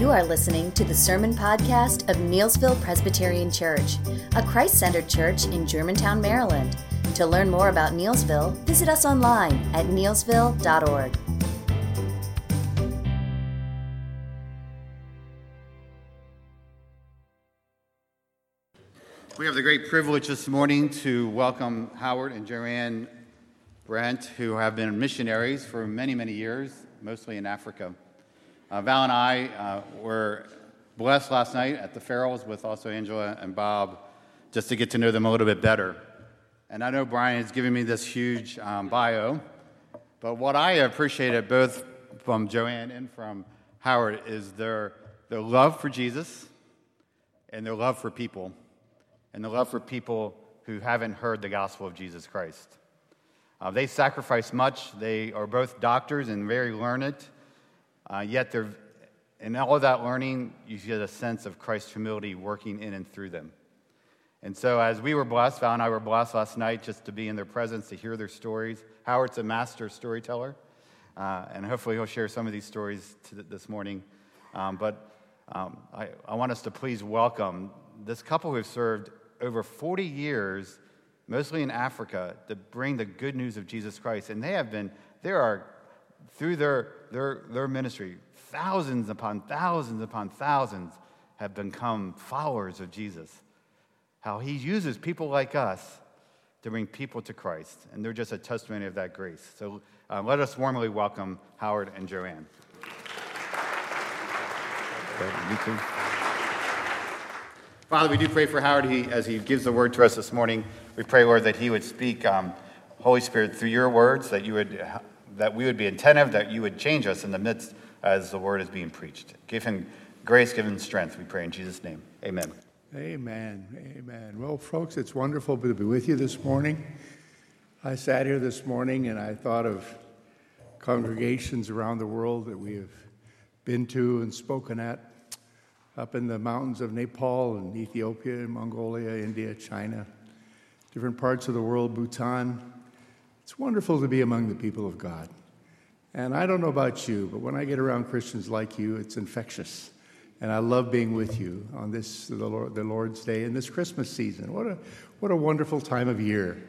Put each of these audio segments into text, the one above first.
You are listening to the Sermon Podcast of Neelsville Presbyterian Church, a Christ centered church in Germantown, Maryland. To learn more about Neelsville, visit us online at neelsville.org. We have the great privilege this morning to welcome Howard and Joanne Brent, who have been missionaries for many, many years, mostly in Africa. Uh, Val and I uh, were blessed last night at the Farrells with also Angela and Bob just to get to know them a little bit better. And I know Brian has given me this huge um, bio, but what I appreciated both from Joanne and from Howard is their, their love for Jesus and their love for people, and the love for people who haven't heard the gospel of Jesus Christ. Uh, they sacrifice much. They are both doctors and very learned. Uh, yet, in all of that learning, you get a sense of Christ's humility working in and through them. And so, as we were blessed, Val and I were blessed last night just to be in their presence, to hear their stories. Howard's a master storyteller, uh, and hopefully, he'll share some of these stories this morning. Um, but um, I, I want us to please welcome this couple who have served over 40 years, mostly in Africa, to bring the good news of Jesus Christ. And they have been, there are through their, their, their ministry, thousands upon thousands upon thousands have become followers of Jesus. How he uses people like us to bring people to Christ. And they're just a testimony of that grace. So uh, let us warmly welcome Howard and Joanne. Father, we do pray for Howard he, as he gives the word to us this morning. We pray, Lord, that he would speak, um, Holy Spirit, through your words, that you would that we would be attentive, that you would change us in the midst as the word is being preached. Give him grace, give him strength, we pray in Jesus' name. Amen. Amen. Amen. Well, folks, it's wonderful to be with you this morning. I sat here this morning and I thought of congregations around the world that we have been to and spoken at up in the mountains of Nepal and Ethiopia, and Mongolia, India, China, different parts of the world, Bhutan. It's wonderful to be among the people of God. And I don't know about you, but when I get around Christians like you, it's infectious. And I love being with you on this, the, Lord, the Lord's Day and this Christmas season. What a, what a wonderful time of year.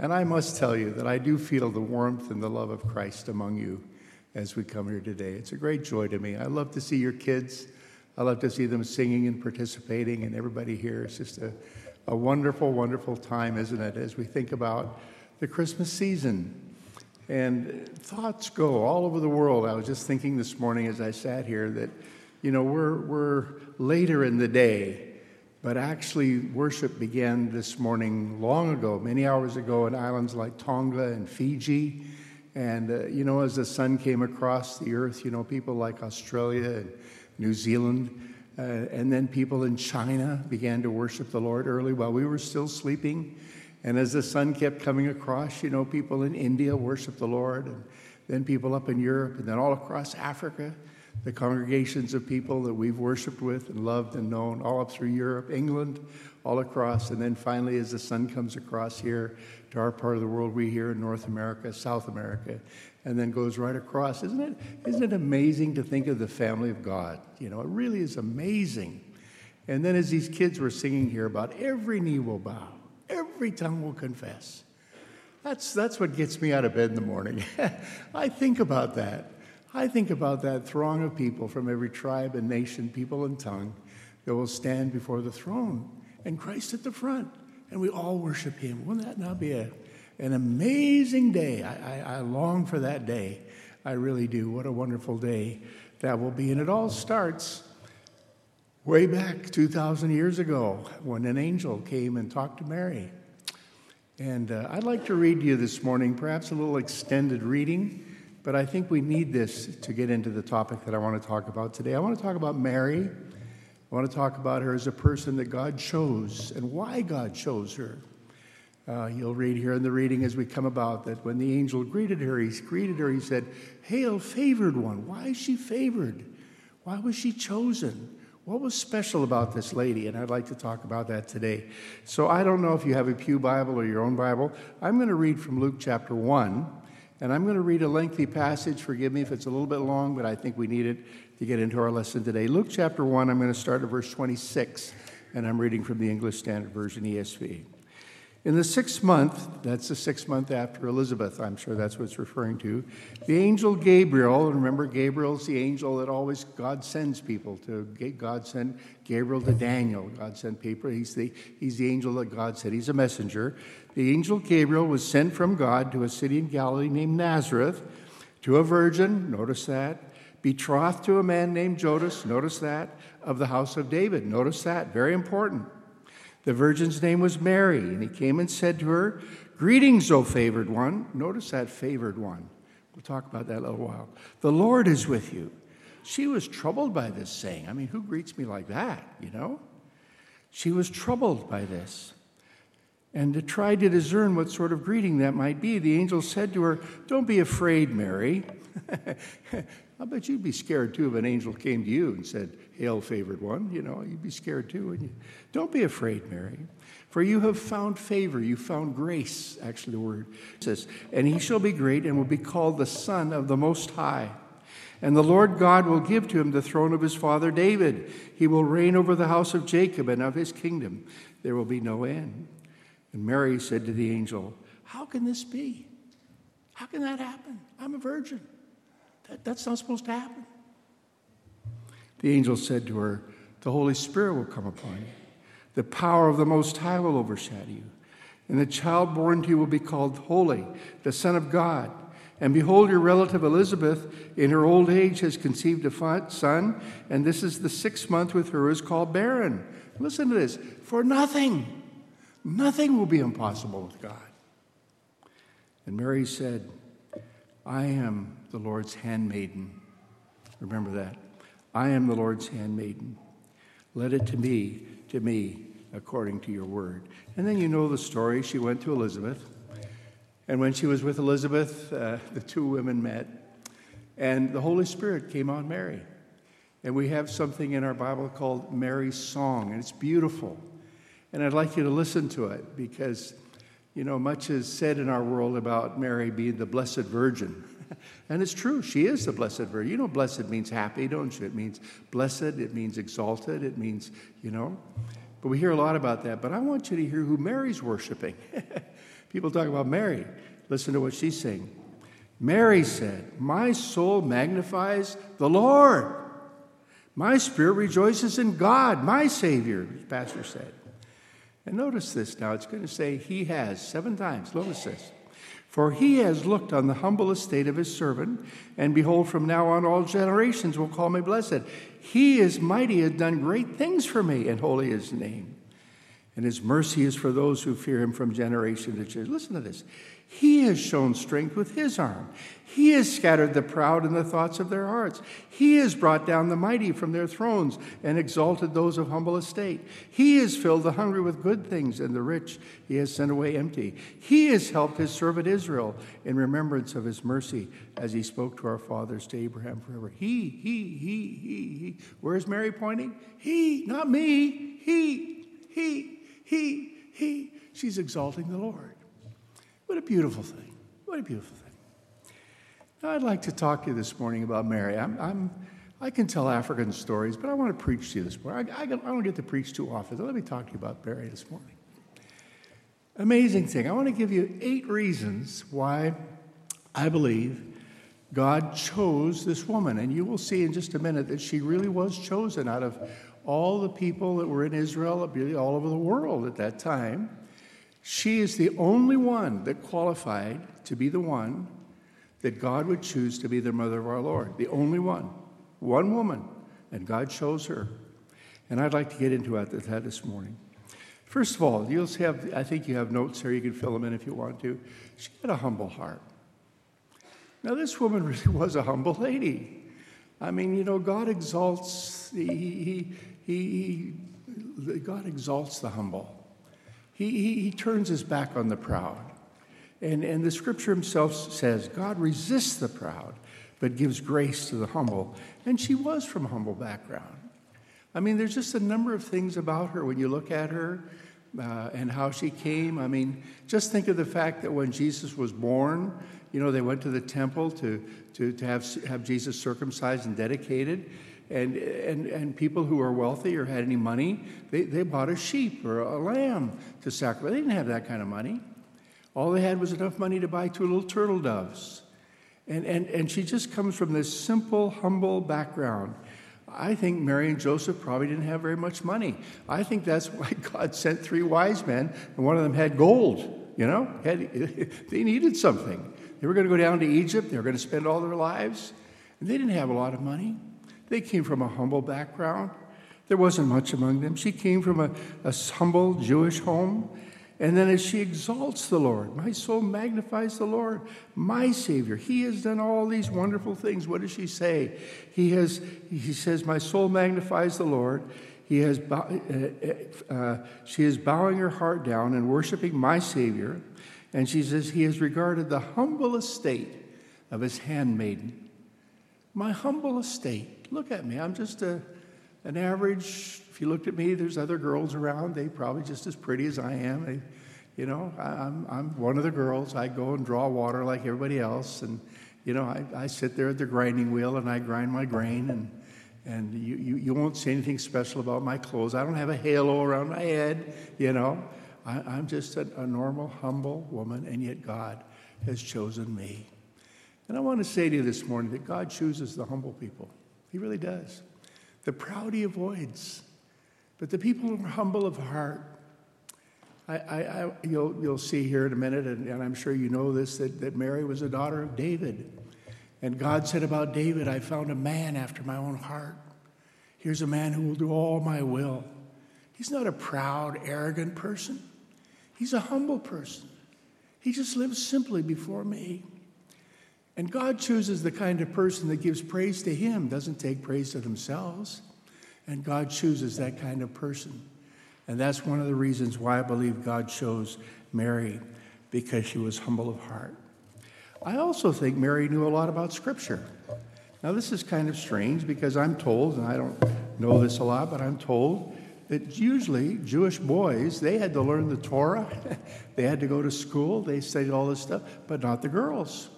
And I must tell you that I do feel the warmth and the love of Christ among you as we come here today. It's a great joy to me. I love to see your kids. I love to see them singing and participating, and everybody here. It's just a, a wonderful, wonderful time, isn't it, as we think about the Christmas season. And thoughts go all over the world. I was just thinking this morning as I sat here that, you know, we're, we're later in the day, but actually worship began this morning long ago, many hours ago, in islands like Tonga and Fiji. And, uh, you know, as the sun came across the earth, you know, people like Australia and New Zealand, uh, and then people in China began to worship the Lord early while we were still sleeping. And as the sun kept coming across, you know, people in India worshiped the Lord, and then people up in Europe, and then all across Africa, the congregations of people that we've worshiped with and loved and known, all up through Europe, England, all across. And then finally, as the sun comes across here to our part of the world, we here in North America, South America, and then goes right across. Isn't it, isn't it amazing to think of the family of God? You know, it really is amazing. And then as these kids were singing here about every knee will bow, Every tongue will confess. That's, that's what gets me out of bed in the morning. I think about that. I think about that throng of people from every tribe and nation, people and tongue that will stand before the throne and Christ at the front, and we all worship Him. Wouldn't that not be a, an amazing day? I, I, I long for that day. I really do. What a wonderful day that will be. And it all starts way back 2,000 years ago when an angel came and talked to Mary. And uh, I'd like to read to you this morning, perhaps a little extended reading, but I think we need this to get into the topic that I want to talk about today. I want to talk about Mary. I want to talk about her as a person that God chose and why God chose her. Uh, you'll read here in the reading as we come about that when the angel greeted her, he greeted her, he said, Hail, favored one. Why is she favored? Why was she chosen? What was special about this lady? And I'd like to talk about that today. So I don't know if you have a Pew Bible or your own Bible. I'm going to read from Luke chapter 1, And I'm going to read a lengthy passage. Forgive me if it's a little bit long, but I think we need it to get into our lesson today. Luke chapter 1, I'm going to start at verse 26, and I'm reading from the English Standard Version ESV. In the sixth month, that's the sixth month after Elizabeth, I'm sure that's what it's referring to, the angel Gabriel, remember Gabriel's the angel that always God sends people to. God sent Gabriel to Daniel. God sent people. He's the, he's the angel that God sent. He's a messenger. The angel Gabriel was sent from God to a city in Galilee named Nazareth to a virgin, notice that, betrothed to a man named Joseph, notice that, of the house of David. Notice that, very important. The virgin's name was Mary, and he came and said to her, Greetings, O favored one. Notice that favored one. We'll talk about that a little while. The Lord is with you. She was troubled by this saying. I mean, who greets me like that, you know? She was troubled by this. And to try to discern what sort of greeting that might be, the angel said to her, Don't be afraid, Mary. I bet you'd be scared too if an angel came to you and said, Hail, favored one. You know, you'd be scared too, wouldn't you? Don't be afraid, Mary, for you have found favor. You found grace, actually, the word says. And he shall be great and will be called the Son of the Most High. And the Lord God will give to him the throne of his father David. He will reign over the house of Jacob, and of his kingdom there will be no end. And Mary said to the angel, How can this be? How can that happen? I'm a virgin. That, that's not supposed to happen. The angel said to her, The Holy Spirit will come upon you. The power of the Most High will overshadow you. And the child born to you will be called Holy, the Son of God. And behold, your relative Elizabeth, in her old age, has conceived a son, and this is the sixth month with her, is called barren. Listen to this for nothing, nothing will be impossible with God. And Mary said, I am the Lord's handmaiden. Remember that. I am the Lord's handmaiden. Let it to me, to me, according to your word. And then you know the story. She went to Elizabeth. And when she was with Elizabeth, uh, the two women met. And the Holy Spirit came on Mary. And we have something in our Bible called Mary's Song, and it's beautiful. And I'd like you to listen to it because, you know, much is said in our world about Mary being the Blessed Virgin. and it's true, she is the Blessed Virgin. You know, blessed means happy, don't you? It means blessed, it means exalted, it means, you know. But we hear a lot about that. But I want you to hear who Mary's worshiping. People talk about Mary. Listen to what she's saying. Mary said, My soul magnifies the Lord. My spirit rejoices in God, my Savior, pastor said. And notice this now, it's going to say, He has seven times. Notice this. For he has looked on the humble estate of his servant, and behold, from now on all generations will call me blessed. He is mighty, has done great things for me, and holy is his name. And his mercy is for those who fear him from generation to generation. Listen to this. He has shown strength with his arm. He has scattered the proud in the thoughts of their hearts. He has brought down the mighty from their thrones and exalted those of humble estate. He has filled the hungry with good things, and the rich he has sent away empty. He has helped his servant Israel in remembrance of his mercy as he spoke to our fathers, to Abraham forever. He, he, he, he, he. Where's Mary pointing? He, not me. He, he, he, he. She's exalting the Lord. What a beautiful thing. What a beautiful thing. Now, I'd like to talk to you this morning about Mary. I'm, I'm, i can tell African stories, but I want to preach to you this morning. I, I, I don't get to preach too often, so let me talk to you about Mary this morning. Amazing thing. I want to give you eight reasons why I believe God chose this woman. And you will see in just a minute that she really was chosen out of all the people that were in Israel, all over the world at that time. She is the only one that qualified to be the one that God would choose to be the mother of our Lord. The only one. One woman. And God chose her. And I'd like to get into that this morning. First of all, you'll have, I think you have notes here. You can fill them in if you want to. She had a humble heart. Now, this woman really was a humble lady. I mean, you know, God exalts, he, he, he, he God exalts the humble. He, he, he turns his back on the proud. And, and the scripture himself says, God resists the proud, but gives grace to the humble. And she was from a humble background. I mean, there's just a number of things about her when you look at her uh, and how she came. I mean, just think of the fact that when Jesus was born, You know, they went to the temple to, to, to have, have Jesus circumcised and dedicated. And, and, and people who were wealthy or had any money, they, they bought a sheep or a lamb to sacrifice. They didn't have that kind of money. All they had was enough money to buy two little turtle doves. And, and, and she just comes from this simple, humble background. I think Mary and Joseph probably didn't have very much money. I think that's why God sent three wise men, and one of them had gold. You know, had, they needed something. They were going to go down to Egypt. They were going to spend all their lives. And they didn't have a lot of money. They came from a humble background. There wasn't much among them. She came from a, a humble Jewish home. And then as she exalts the Lord, my soul magnifies the Lord, my Savior. He has done all these wonderful things. What does she say? He has, he says, My soul magnifies the Lord. He has, uh, uh, uh, she is bowing her heart down and worshiping my Savior. And she says, He has regarded the humble estate of his handmaiden. My humble estate. Look at me. I'm just a, an average if you looked at me, there's other girls around. They probably just as pretty as I am. They, you know, I, am I'm one of the girls. I go and draw water like everybody else, and you know, I, I sit there at the grinding wheel and I grind my grain, and and you, you, you won't see anything special about my clothes. I don't have a halo around my head. You know, I, am just a, a normal, humble woman, and yet God has chosen me. And I want to say to you this morning that God chooses the humble people. He really does. The proud he avoids. But the people who are humble of heart, I, I, I, you'll, you'll see here in a minute, and, and I'm sure you know this, that, that Mary was a daughter of David. And God said about David, I found a man after my own heart. Here's a man who will do all my will. He's not a proud, arrogant person, he's a humble person. He just lives simply before me. And God chooses the kind of person that gives praise to Him, doesn't take praise to themselves. And God chooses that kind of person. And that's one of the reasons why I believe God chose Mary, because she was humble of heart. I also think Mary knew a lot about Scripture. Now, this is kind of strange because I'm told, and I don't know this a lot, but I'm told that usually Jewish boys, they had to learn the Torah, they had to go to school, they studied all this stuff, but not the girls.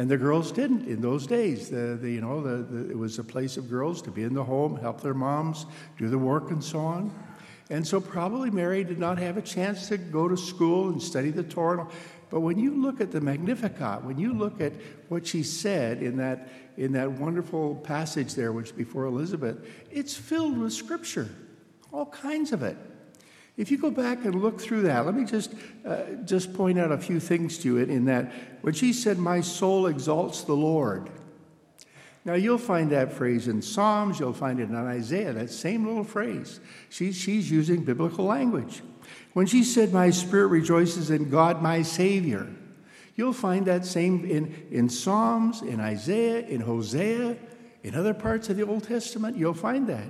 And the girls didn't in those days. The, the you know, the, the, it was a place of girls to be in the home, help their moms, do the work, and so on. And so probably Mary did not have a chance to go to school and study the Torah. But when you look at the Magnificat, when you look at what she said in that, in that wonderful passage there, which before Elizabeth, it's filled with scripture, all kinds of it. If you go back and look through that, let me just, uh, just point out a few things to you in that. When she said, My soul exalts the Lord. Now, you'll find that phrase in Psalms, you'll find it in Isaiah, that same little phrase. She, she's using biblical language. When she said, My spirit rejoices in God, my Savior, you'll find that same in, in Psalms, in Isaiah, in Hosea, in other parts of the Old Testament, you'll find that.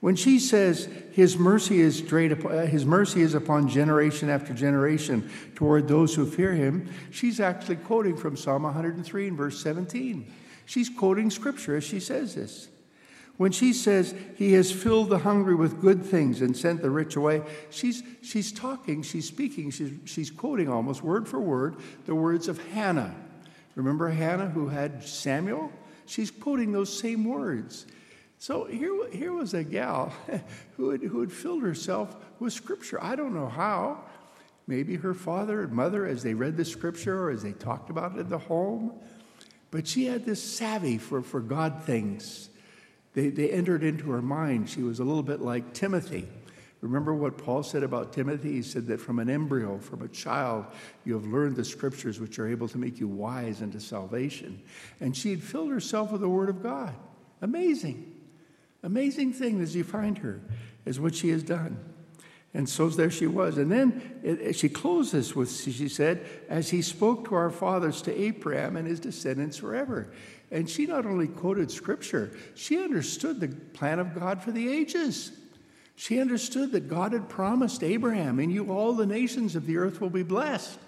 When she says his mercy is great, uh, his mercy is upon generation after generation toward those who fear him, she's actually quoting from Psalm 103 and verse 17. She's quoting scripture as she says this. When she says he has filled the hungry with good things and sent the rich away, she's, she's talking, she's speaking, she's, she's quoting almost word for word the words of Hannah. Remember Hannah who had Samuel? She's quoting those same words. So here, here was a gal who had, who had filled herself with scripture. I don't know how. Maybe her father and mother, as they read the scripture or as they talked about it in the home. But she had this savvy for, for God things. They, they entered into her mind. She was a little bit like Timothy. Remember what Paul said about Timothy? He said that from an embryo, from a child, you have learned the scriptures which are able to make you wise unto salvation. And she had filled herself with the Word of God. Amazing. Amazing thing as you find her is what she has done. And so there she was. And then it, she closes with, she said, as he spoke to our fathers, to Abraham and his descendants forever. And she not only quoted scripture, she understood the plan of God for the ages. She understood that God had promised Abraham, and you all the nations of the earth will be blessed.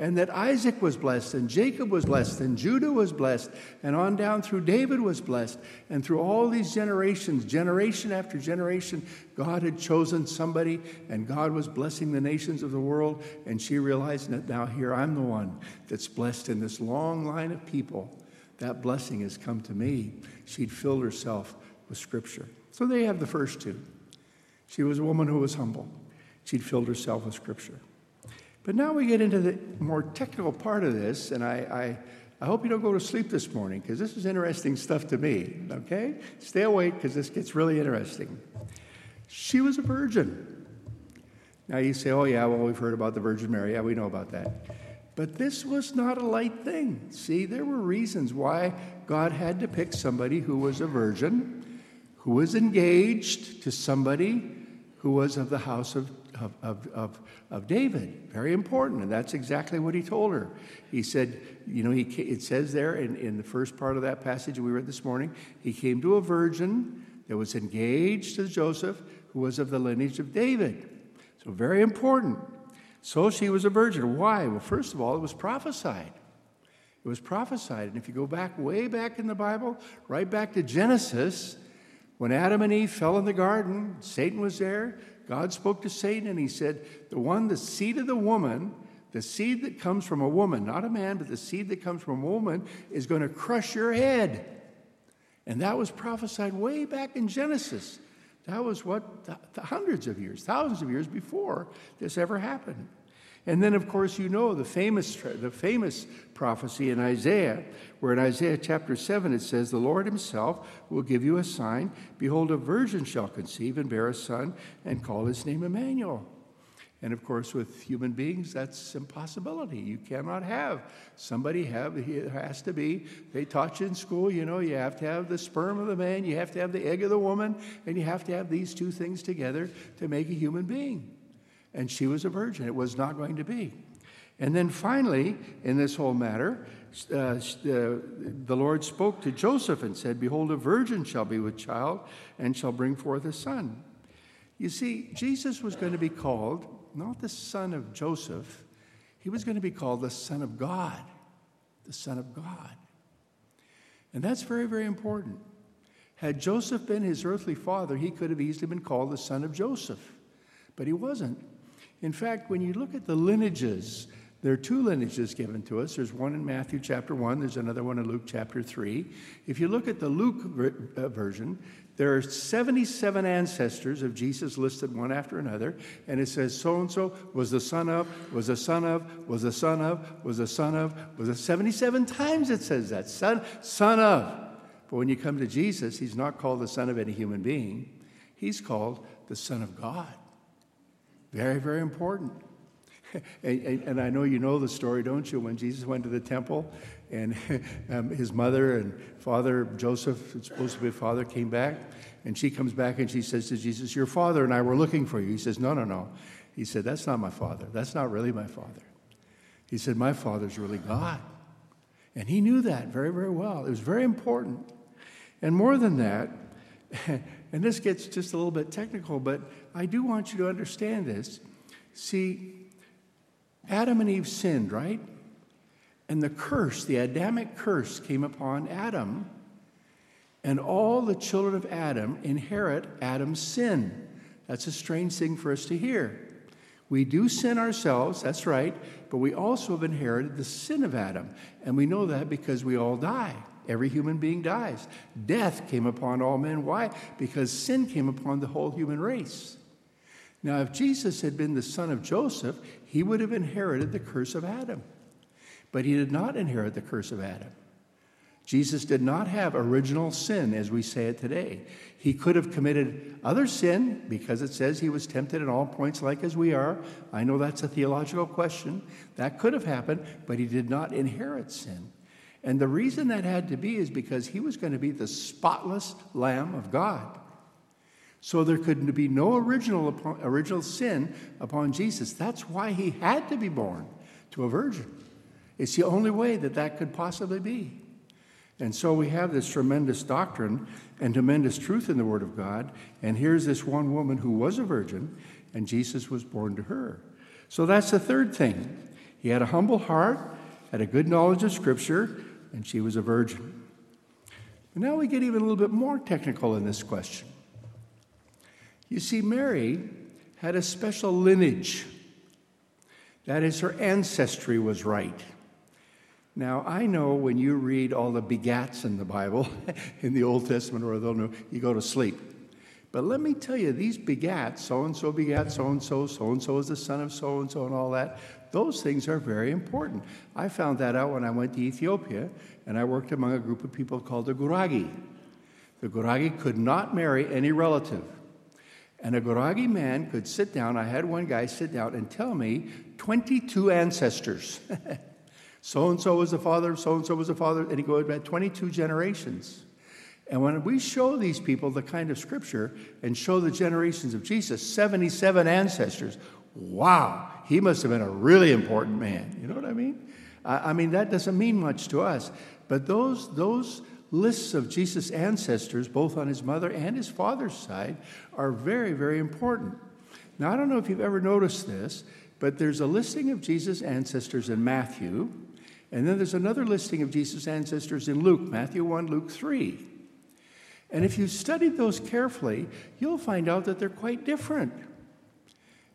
And that Isaac was blessed, and Jacob was blessed, and Judah was blessed, and on down through David was blessed. And through all these generations, generation after generation, God had chosen somebody, and God was blessing the nations of the world. And she realized that now here I'm the one that's blessed in this long line of people. That blessing has come to me. She'd filled herself with Scripture. So they have the first two. She was a woman who was humble. She'd filled herself with Scripture. But now we get into the more technical part of this, and I, I, I hope you don't go to sleep this morning because this is interesting stuff to me, okay? Stay awake because this gets really interesting. She was a virgin. Now you say, oh, yeah, well, we've heard about the Virgin Mary. Yeah, we know about that. But this was not a light thing. See, there were reasons why God had to pick somebody who was a virgin, who was engaged to somebody who was of the house of of, of, of, of David. Very important. And that's exactly what he told her. He said, you know, he, it says there in, in the first part of that passage we read this morning, he came to a virgin that was engaged to Joseph, who was of the lineage of David. So, very important. So she was a virgin. Why? Well, first of all, it was prophesied. It was prophesied. And if you go back way back in the Bible, right back to Genesis, when Adam and Eve fell in the garden, Satan was there. God spoke to Satan and he said, The one, the seed of the woman, the seed that comes from a woman, not a man, but the seed that comes from a woman, is going to crush your head. And that was prophesied way back in Genesis. That was what, th- hundreds of years, thousands of years before this ever happened. And then, of course, you know the famous, the famous prophecy in Isaiah, where in Isaiah chapter 7 it says, The Lord himself will give you a sign. Behold, a virgin shall conceive and bear a son and call his name Emmanuel. And of course, with human beings, that's impossibility. You cannot have somebody have, it has to be, they taught you in school, you know, you have to have the sperm of the man, you have to have the egg of the woman, and you have to have these two things together to make a human being and she was a virgin. It was not going to be. And then finally, in this whole matter, uh, uh, the Lord spoke to Joseph and said, Behold, a virgin shall be with child and shall bring forth a son. You see, Jesus was going to be called not the son of Joseph, he was going to be called the Son of God. The Son of God. And that's very, very important. Had Joseph been his earthly father, he could have easily been called the son of Joseph, but he wasn't. In fact, when you look at the lineages, there are two lineages given to us. There's one in Matthew chapter 1, there's another one in Luke chapter 3. If you look at the Luke uh, version, there are 77 ancestors of Jesus listed one after another, and it says so and so was the son of, was the son of, was the son of, was the son of, was a 77 times it says that. Son, son of. But when you come to Jesus, he's not called the son of any human being, he's called the Son of God. Very, very important. and, and, and, I know you know the story, don't you? When Jesus went to the temple and um, his mother and father, Joseph, supposed to be father, came back, and she comes back and she says to Jesus, Your father and I were looking for you. He says, No, no, no. He said, That's not my father. That's not really my father. He said, My father's really God. And he knew that very, very well. It was very important. And more than that, and this gets just a little bit technical, but I do want you to understand this. See, Adam and Eve sinned, right? And the curse, the Adamic curse, came upon Adam. And all the children of Adam inherit Adam's sin. That's a strange thing for us to hear. We do sin ourselves, that's right, but we also have inherited the sin of Adam. And we know that because we all die. Every human being dies. Death came upon all men. Why? Because sin came upon the whole human race. Now, if Jesus had been the son of Joseph, he would have inherited the curse of Adam. But he did not inherit the curse of Adam. Jesus did not have original sin as we say it today. He could have committed other sin because it says he was tempted at all points like as we are. I know that's a theological question. That could have happened, but he did not inherit sin. And the reason that had to be is because he was going to be the spotless Lamb of God. So there could be no original, original sin upon Jesus. That's why he had to be born to a virgin. It's the only way that that could possibly be. And so we have this tremendous doctrine and tremendous truth in the Word of God. And here's this one woman who was a virgin, and Jesus was born to her. So that's the third thing. He had a humble heart, had a good knowledge of Scripture, and she was a virgin. But now we get even a little bit more technical in this question. You see, Mary had a special lineage. That is, her ancestry was right. Now, I know when you read all the begats in the Bible, in the Old Testament, or they'll know, you go to sleep. But let me tell you, these begats, so and so begat so and so, so and so is the son of so and so, and all that, those things are very important. I found that out when I went to Ethiopia and I worked among a group of people called the Guragi. The Guragi could not marry any relative. And a Guragi man could sit down. I had one guy sit down and tell me 22 ancestors. so and so was the father, so and so was the father, and he goes back 22 generations. And when we show these people the kind of scripture and show the generations of Jesus, 77 ancestors, wow, he must have been a really important man. You know what I mean? I mean, that doesn't mean much to us. But those, those lists of Jesus' ancestors, both on his mother and his father's side, are very, very important. Now, I don't know if you've ever noticed this, but there's a listing of Jesus' ancestors in Matthew, and then there's another listing of Jesus' ancestors in Luke, Matthew 1, Luke 3. And if you studied those carefully, you'll find out that they're quite different.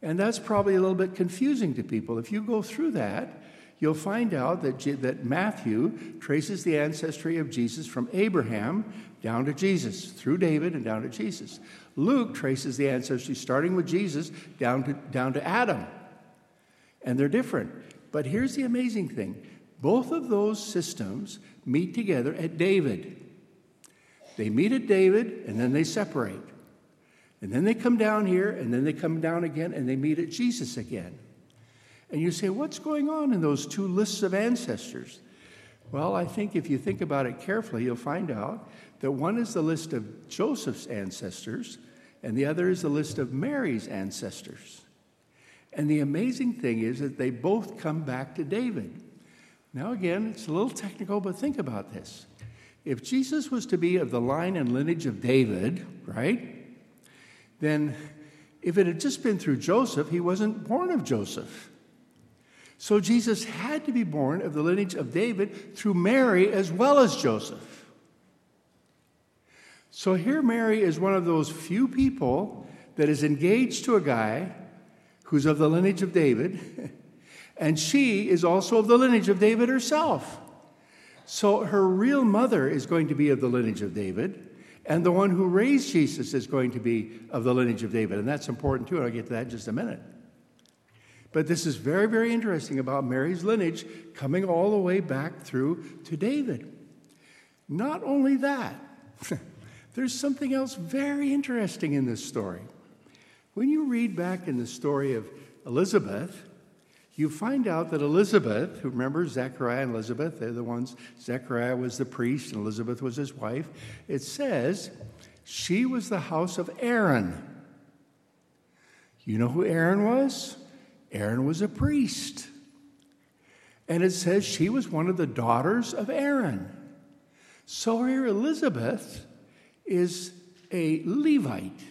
And that's probably a little bit confusing to people. If you go through that, you'll find out that, that Matthew traces the ancestry of Jesus from Abraham down to Jesus, through David and down to Jesus. Luke traces the ancestry starting with Jesus down to, down to Adam. And they're different. But here's the amazing thing both of those systems meet together at David. They meet at David and then they separate. And then they come down here and then they come down again and they meet at Jesus again. And you say, what's going on in those two lists of ancestors? Well, I think if you think about it carefully, you'll find out that one is the list of Joseph's ancestors, and the other is the list of Mary's ancestors. And the amazing thing is that they both come back to David. Now, again, it's a little technical, but think about this. If Jesus was to be of the line and lineage of David, right, then if it had just been through Joseph, he wasn't born of Joseph. So Jesus had to be born of the lineage of David through Mary as well as Joseph. So here, Mary is one of those few people that is engaged to a guy who's of the lineage of David, and she is also of the lineage of David herself. So her real mother is going to be of the lineage of David, and the one who raised Jesus is going to be of the lineage of David. And that's important too, and I'll get to that in just a minute. But this is very, very interesting about Mary's lineage coming all the way back through to David. Not only that, there's something else very interesting in this story. When you read back in the story of Elizabeth, you find out that Elizabeth, who remember Zechariah and Elizabeth, they're the ones, Zechariah was the priest and Elizabeth was his wife. It says she was the house of Aaron. You know who Aaron was? Aaron was a priest. And it says she was one of the daughters of Aaron. So here Elizabeth is a Levite,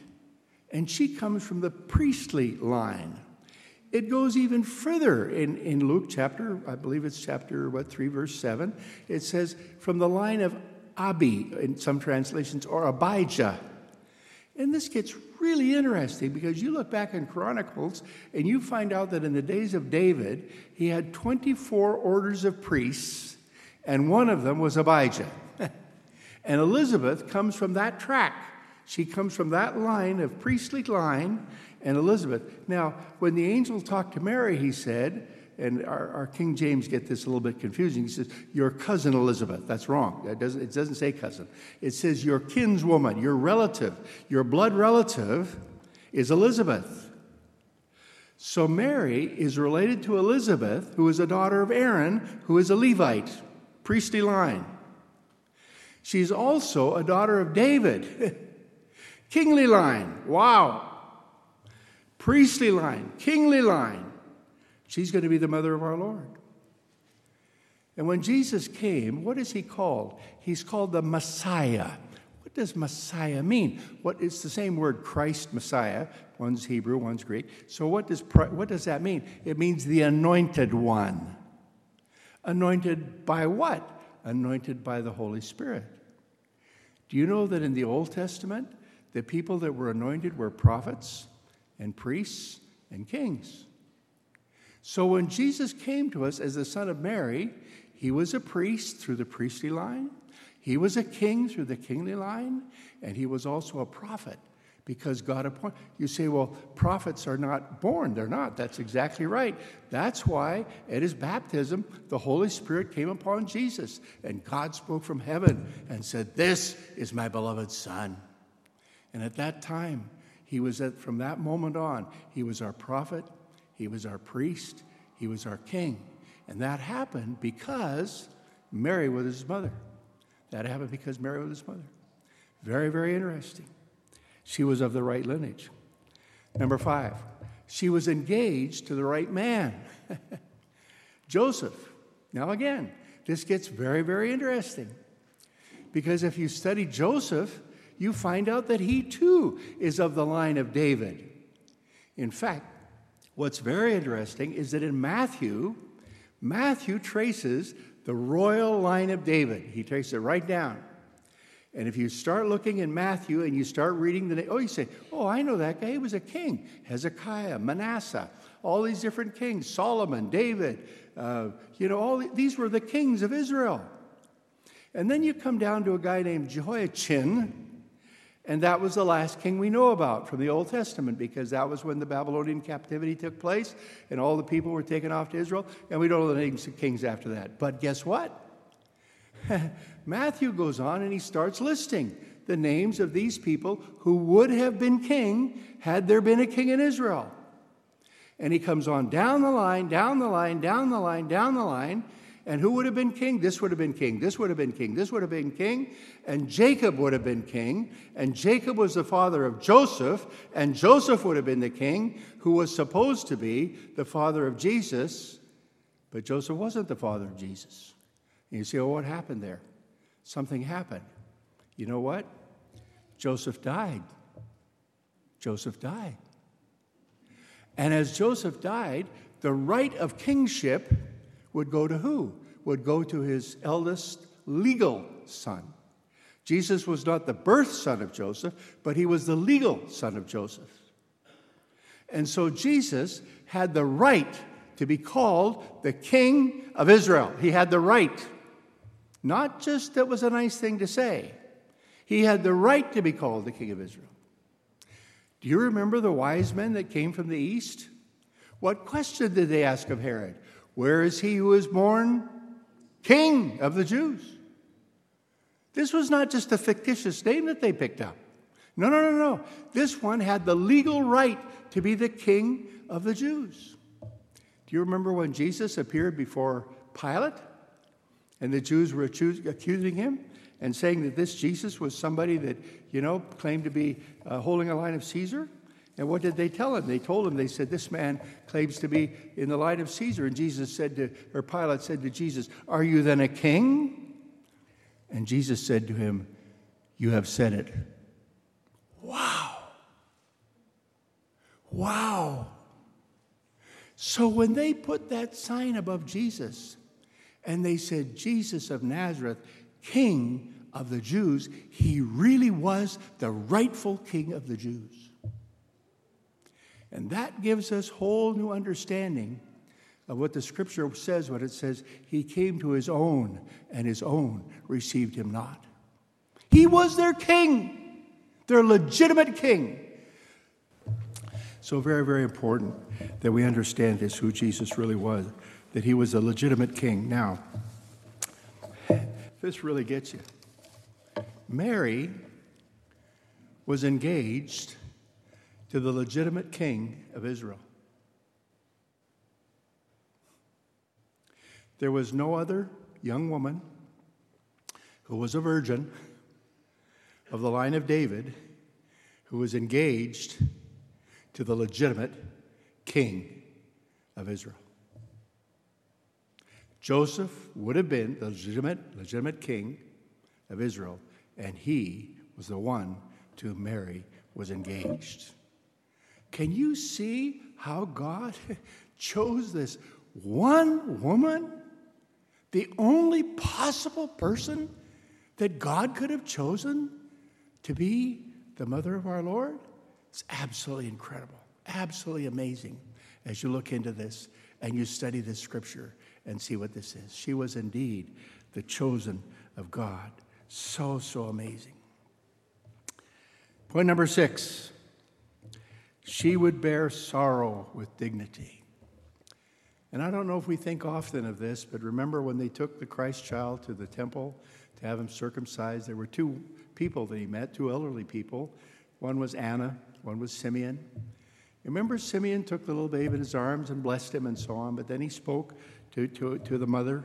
and she comes from the priestly line. It goes even further in, in Luke chapter, I believe it's chapter, what, 3, verse 7. It says, from the line of Abi in some translations, or Abijah. And this gets really interesting because you look back in Chronicles and you find out that in the days of David, he had 24 orders of priests, and one of them was Abijah. and Elizabeth comes from that track. She comes from that line of priestly line and Elizabeth. Now, when the angel talked to Mary, he said, and our, our, King James get this a little bit confusing. He says, Your cousin Elizabeth. That's wrong. Doesn't, it doesn't say cousin. It says, Your kinswoman, your relative, your blood relative is Elizabeth. So Mary is related to Elizabeth, who is a daughter of Aaron, who is a Levite, priestly line. She's also a daughter of David, kingly line. Wow. Priestly line, kingly line. She's going to be the mother of our Lord. And when Jesus came, what is he called? He's called the Messiah. What does Messiah mean? What is the same word Christ Messiah? One's Hebrew, one's Greek. So what does what does that mean? It means the anointed one. Anointed by what? Anointed by the Holy Spirit. Do you know that in the Old Testament, the people that were anointed were prophets and priests and kings? So when Jesus came to us as the son of Mary, he was a priest through the priestly line, he was a king through the kingly line, and he was also a prophet because God appointed. You say, well, prophets are not born. They're not. That's exactly right. That's why at his baptism, the Holy Spirit came upon Jesus, and God spoke from heaven and said, This is my beloved Son. And at that time, he was at, from that moment on, he was our prophet, he was our priest, he was our king. And that happened because Mary was his mother. That happened because Mary was his mother. Very, very interesting. She was of the right lineage. Number five, she was engaged to the right man, Joseph. Now, again, this gets very, very interesting because if you study Joseph, you find out that he too is of the line of David. In fact, what's very interesting is that in Matthew, Matthew traces the royal line of David. He takes it right down. And if you start looking in Matthew and you start reading the name, oh, you say, oh, I know that guy. He was a king. Hezekiah, Manasseh, all these different kings, Solomon, David, uh, you know, all these were the kings of Israel. And then you come down to a guy named Jehoiachin, and that was the last king we know about from the Old Testament because that was when the Babylonian captivity took place and all the people were taken off to Israel. And we don't know the names of kings after that. But guess what? Matthew goes on and he starts listing the names of these people who would have been king had there been a king in Israel. And he comes on down the line, down the line, down the line, down the line. And who would have been king? This would have been king. This would have been king. This would have been king. And Jacob would have been king. And Jacob was the father of Joseph. And Joseph would have been the king who was supposed to be the father of Jesus. But Joseph wasn't the father of Jesus. And you say, oh, what happened there? Something happened. You know what? Joseph died. Joseph died. And as Joseph died, the right of kingship would go to who? Would go to his eldest legal son. Jesus was not the birth son of Joseph, but he was the legal son of Joseph. And so Jesus had the right to be called the King of Israel. He had the right. Not just that was a nice thing to say, he had the right to be called the King of Israel. Do you remember the wise men that came from the east? What question did they ask of Herod? Where is he who was born king of the Jews? This was not just a fictitious name that they picked up. No, no, no, no. This one had the legal right to be the king of the Jews. Do you remember when Jesus appeared before Pilate and the Jews were accusing him and saying that this Jesus was somebody that, you know, claimed to be uh, holding a line of Caesar? And what did they tell him? They told him, they said, This man claims to be in the line of Caesar. And Jesus said to, or Pilate said to Jesus, Are you then a king? And Jesus said to him, You have said it. Wow. Wow. So when they put that sign above Jesus and they said, Jesus of Nazareth, King of the Jews, he really was the rightful King of the Jews. And that gives us whole new understanding of what the scripture says when it says, He came to His own, and His own received Him not. He was their king, their legitimate king. So, very, very important that we understand this who Jesus really was, that He was a legitimate king. Now, this really gets you. Mary was engaged to the legitimate king of Israel. There was no other young woman who was a virgin of the line of David who was engaged to the legitimate king of Israel. Joseph would have been the legitimate, legitimate king of Israel, and he was the one to whom Mary was engaged. Can you see how God chose this one woman, the only possible person that God could have chosen to be the mother of our Lord? It's absolutely incredible, absolutely amazing as you look into this and you study this scripture and see what this is. She was indeed the chosen of God. So, so amazing. Point number six she would bear sorrow with dignity. And I don't know if we think often of this, but remember when they took the Christ child to the temple to have him circumcised, there were two people that he met, two elderly people. One was Anna, one was Simeon. Remember, Simeon took the little babe in his arms and blessed him and so on, but then he spoke to, to, to the mother.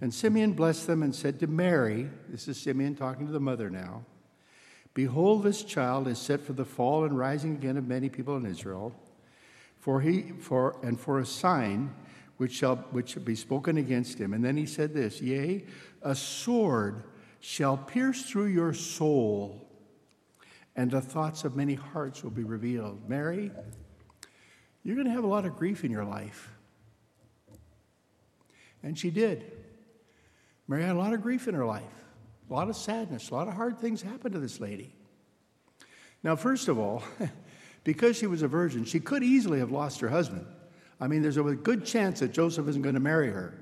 And Simeon blessed them and said to Mary, this is Simeon talking to the mother now, Behold, this child is set for the fall and rising again of many people in Israel, for he for and for a sign which shall which shall be spoken against him. And then he said this, Yea, a sword shall pierce through your soul, and the thoughts of many hearts will be revealed. Mary, you're going to have a lot of grief in your life. And she did. Mary had a lot of grief in her life, a lot of sadness, a lot of hard things happened to this lady. Now, first of all, because she was a virgin, she could easily have lost her husband. I mean, there's a good chance that Joseph isn't going to marry her.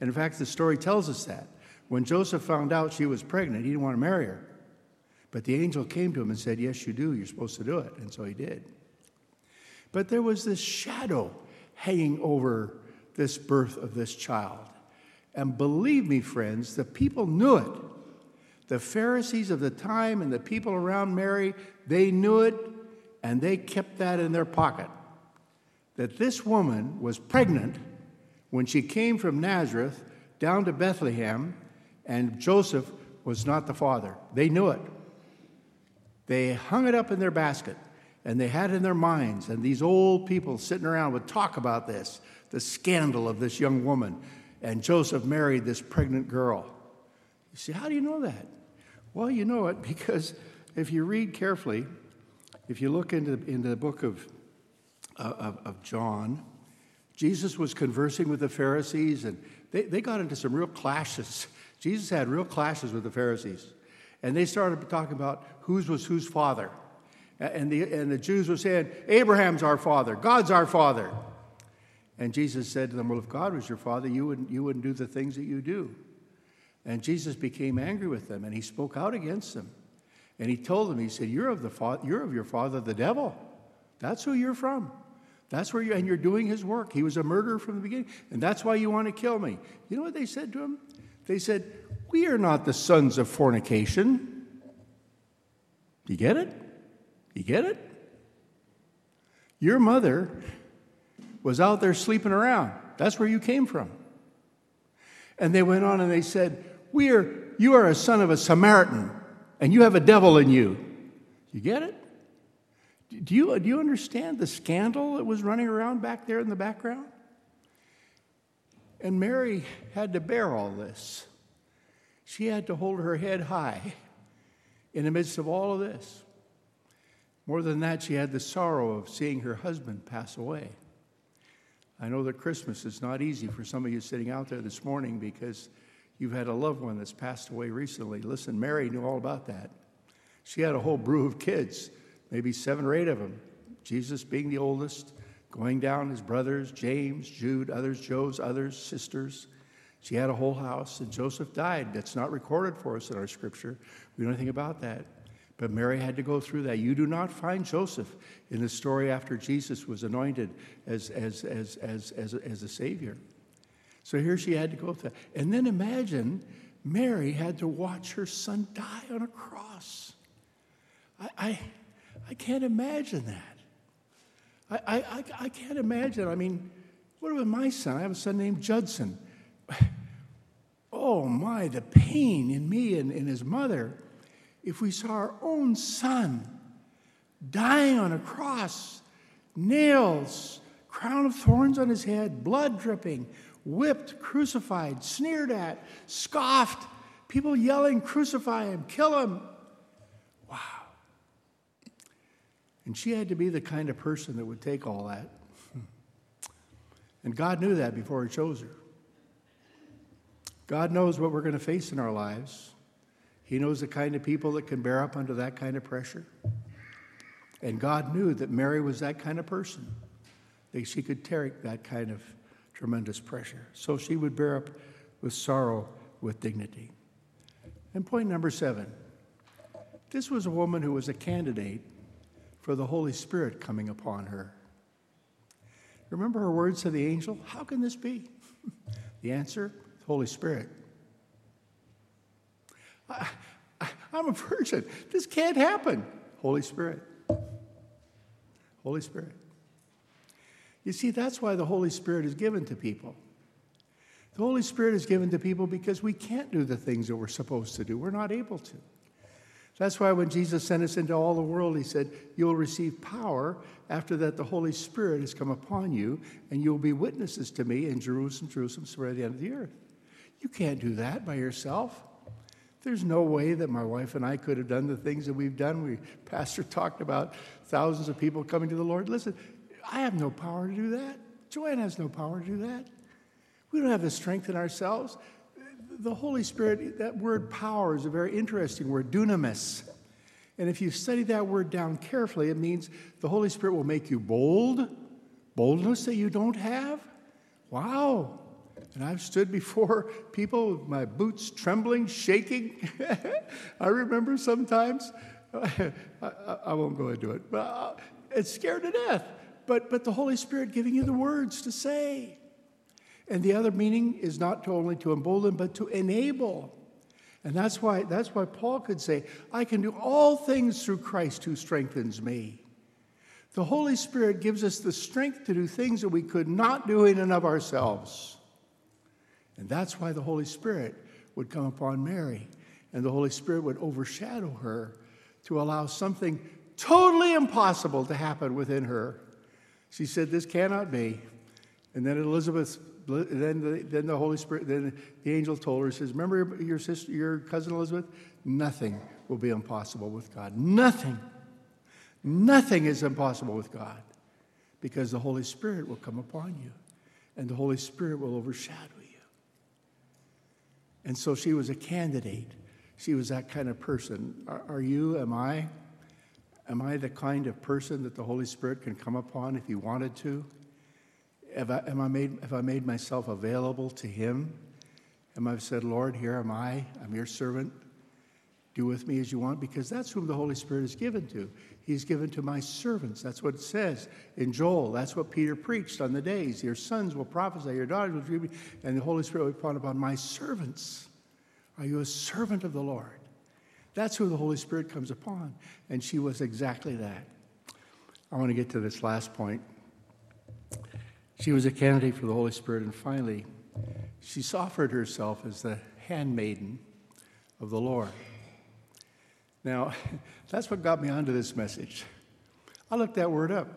And in fact, the story tells us that. When Joseph found out she was pregnant, he didn't want to marry her. But the angel came to him and said, Yes, you do. You're supposed to do it. And so he did. But there was this shadow hanging over this birth of this child. And believe me, friends, the people knew it. The Pharisees of the time and the people around Mary, they knew it and they kept that in their pocket. That this woman was pregnant when she came from Nazareth down to Bethlehem and Joseph was not the father. They knew it. They hung it up in their basket and they had it in their minds. And these old people sitting around would talk about this the scandal of this young woman. And Joseph married this pregnant girl. You see, how do you know that? Well, you know it because if you read carefully, if you look into, into the book of, uh, of, of John, Jesus was conversing with the Pharisees and they, they got into some real clashes. Jesus had real clashes with the Pharisees. And they started talking about whose was whose father. And the, and the Jews were saying, Abraham's our father, God's our father. And Jesus said to them, Well, if God was your father, you wouldn't, you wouldn't do the things that you do. And Jesus became angry with them and he spoke out against them. And he told them, He said, You're of, the fa- you're of your father, the devil. That's who you're from. That's where you and you're doing his work. He was a murderer from the beginning, and that's why you want to kill me. You know what they said to him? They said, We are not the sons of fornication. Do you get it? You get it? Your mother was out there sleeping around. That's where you came from. And they went on and they said, we are, You are a son of a Samaritan, and you have a devil in you. You get it? Do you, do you understand the scandal that was running around back there in the background? And Mary had to bear all this. She had to hold her head high in the midst of all of this. More than that, she had the sorrow of seeing her husband pass away. I know that Christmas is not easy for some of you sitting out there this morning because you've had a loved one that's passed away recently. Listen, Mary knew all about that. She had a whole brew of kids, maybe seven or eight of them. Jesus being the oldest, going down his brothers, James, Jude, others, Joses, others, sisters. She had a whole house, and Joseph died. That's not recorded for us in our scripture. We know anything about that. But Mary had to go through that. You do not find Joseph in the story after Jesus was anointed as, as, as, as, as, as a Savior. So here she had to go through. And then imagine Mary had to watch her son die on a cross. I, I, I can't imagine that. I, I, I can't imagine. I mean, what about my son? I have a son named Judson. Oh my, the pain in me and in his mother if we saw our own son dying on a cross, nails, crown of thorns on his head, blood dripping, whipped, crucified, sneered at, scoffed, people yelling, crucify him, kill him. Wow. And she had to be the kind of person that would take all that. And God knew that before He chose her. God knows what we're going to face in our lives. He knows the kind of people that can bear up under that kind of pressure. And God knew that Mary was that kind of person, that she could take that kind of tremendous pressure. So she would bear up with sorrow with dignity. And point number seven this was a woman who was a candidate for the Holy Spirit coming upon her. Remember her words to the angel? How can this be? The answer Holy Spirit. I, am a virgin. This can't happen. Holy Spirit. Holy Spirit. You see, that's why the Holy Spirit is given to people. The Holy Spirit is given to people because we can't do the things that we're supposed to do. We're not able to. That's why when Jesus sent us into all the world, he said, You'll receive power. After that, the Holy Spirit has come upon you, and you'll be witnesses to me in Jerusalem, Jerusalem, to the end of the earth. You can't do that by yourself. There's no way that my wife and I could have done the things that we've done. We, Pastor talked about thousands of people coming to the Lord. Listen, I have no power to do that. Joanne has no power to do that. We don't have the strength in ourselves. The Holy Spirit, that word power is a very interesting word, dunamis. And if you study that word down carefully, it means the Holy Spirit will make you bold, boldness that you don't have. Wow. And I've stood before people with my boots trembling, shaking. I remember sometimes, I, I, I, won't go into it, but uh, it's scared to death. But, but the Holy Spirit giving you the words to say. And the other meaning is not to only to embolden, but to enable. And that's why, that's why Paul could say, I can do all things through Christ who strengthens me. The Holy Spirit gives us the strength to do things that we could not do in and of ourselves. And that's why the Holy Spirit would come upon Mary, and the Holy Spirit would overshadow her to allow something totally impossible to happen within her. She said, This cannot be. And then Elizabeth, then the, then the Holy Spirit, then the angel told her, says, Remember your sister, your cousin Elizabeth? Nothing will be impossible with God. Nothing. Nothing is impossible with God because the Holy Spirit will come upon you and the Holy Spirit will overshadow you. and so she was a candidate. She was that kind of person. Are, are you? Am I? Am I the kind of person that the Holy Spirit can come upon if He wanted to? Have I, am I made, have I made myself available to Him? Am I said, Lord, here am I. I'm your servant. Do with me as you want, because that's whom the Holy Spirit is given to. He's given to my servants. That's what it says in Joel. That's what Peter preached on the days. Your sons will prophesy, your daughters will dream, and the Holy Spirit will be upon my servants. Are you a servant of the Lord? That's who the Holy Spirit comes upon. And she was exactly that. I want to get to this last point. She was a candidate for the Holy Spirit, and finally, she offered herself as the handmaiden of the Lord. Now, that's what got me onto this message. I looked that word up.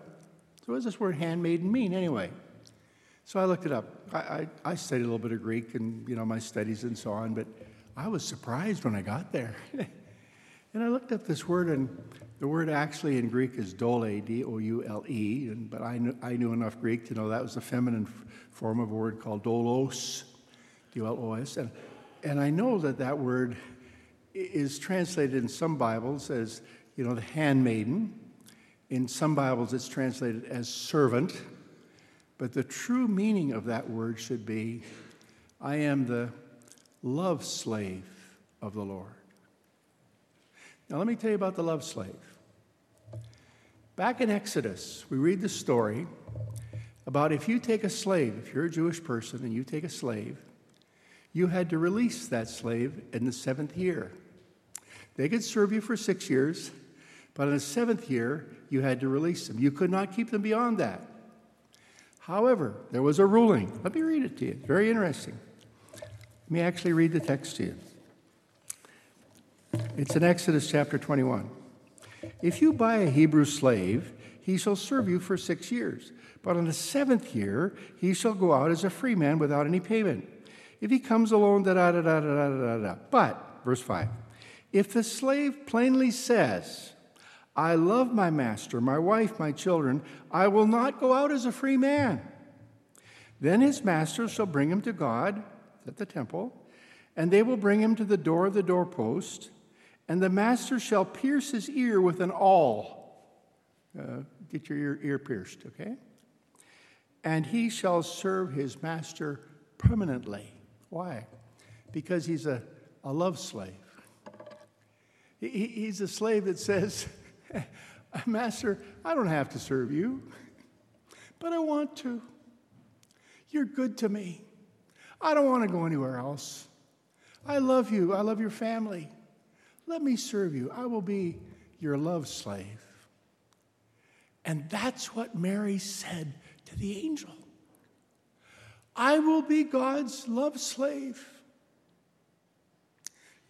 So, what does this word handmaiden mean anyway? So I looked it up. I, I, I, studied a little bit of Greek and you know my studies and so on, but I was surprised when I got there. and I looked up this word, and the word actually in Greek is doule, D-O-U-L-E. But I knew, I knew enough Greek to know that was the feminine form of a word called dolos, D-O-L-O-S. And, and I know that that word is translated in some Bibles as, you know, the handmaiden. In some Bibles, it's translated as servant. But the true meaning of that word should be I am the love slave of the Lord. Now, let me tell you about the love slave. Back in Exodus, we read the story about if you take a slave, if you're a Jewish person and you take a slave, you had to release that slave in the seventh year. They could serve you for six years, but in the seventh year, you had to release them. You could not keep them beyond that. However, there was a ruling. Let me read it to you. It's very interesting. Let me actually read the text to you. It's in Exodus chapter 21. If you buy a Hebrew slave, he shall serve you for six years. But on the seventh year, he shall go out as a free man without any payment. If he comes alone, da da da da da da da. But, verse 5, if the slave plainly says, I love my master, my wife, my children. I will not go out as a free man. Then his master shall bring him to God at the temple, and they will bring him to the door of the doorpost, and the master shall pierce his ear with an awl. Uh, get your ear, ear pierced, okay? And he shall serve his master permanently. Why? Because he's a, a love slave. He, he's a slave that says, Master, I don't have to serve you, but I want to. You're good to me. I don't want to go anywhere else. I love you. I love your family. Let me serve you. I will be your love slave. And that's what Mary said to the angel I will be God's love slave.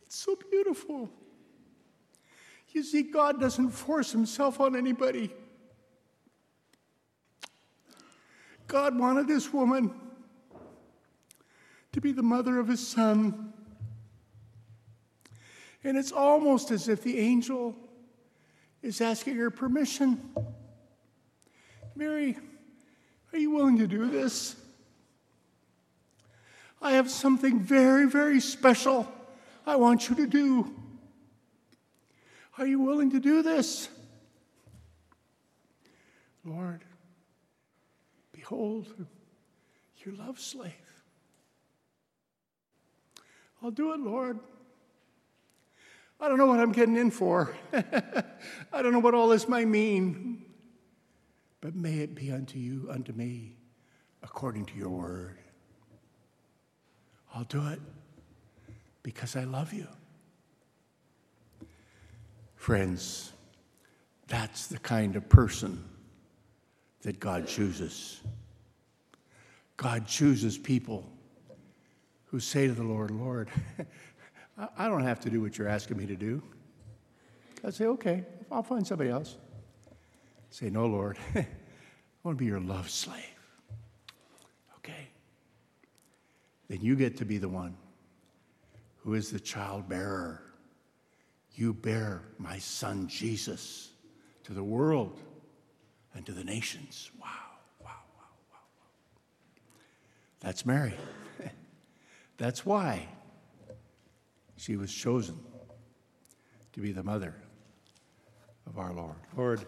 It's so beautiful. You see, God doesn't force himself on anybody. God wanted this woman to be the mother of his son. And it's almost as if the angel is asking her permission. Mary, are you willing to do this? I have something very, very special I want you to do. Are you willing to do this? Lord, behold, your love slave. I'll do it, Lord. I don't know what I'm getting in for. I don't know what all this might mean. But may it be unto you, unto me, according to your word. I'll do it because I love you. Friends, that's the kind of person that God chooses. God chooses people who say to the Lord, Lord, I don't have to do what you're asking me to do. I say, okay, I'll find somebody else. Say, no, Lord, I want to be your love slave. Okay. Then you get to be the one who is the child bearer you bear my son Jesus to the world and to the nations. Wow, wow, wow, wow, wow. That's Mary. That's why she was chosen to be the mother of our Lord. Lord,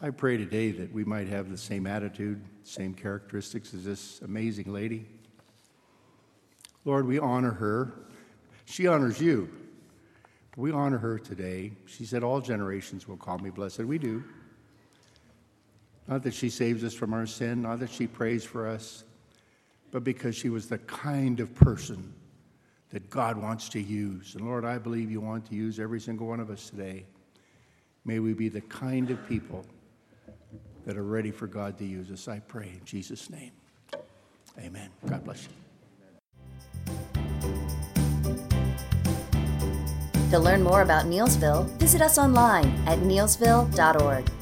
I pray today that we might have the same attitude, same characteristics as this amazing lady. Lord, we honor her. She honors you. We honor her today. She said, All generations will call me blessed. We do. Not that she saves us from our sin, not that she prays for us, but because she was the kind of person that God wants to use. And Lord, I believe you want to use every single one of us today. May we be the kind of people that are ready for God to use us. I pray in Jesus' name. Amen. God bless you. To learn more about Neelsville, visit us online at neelsville.org.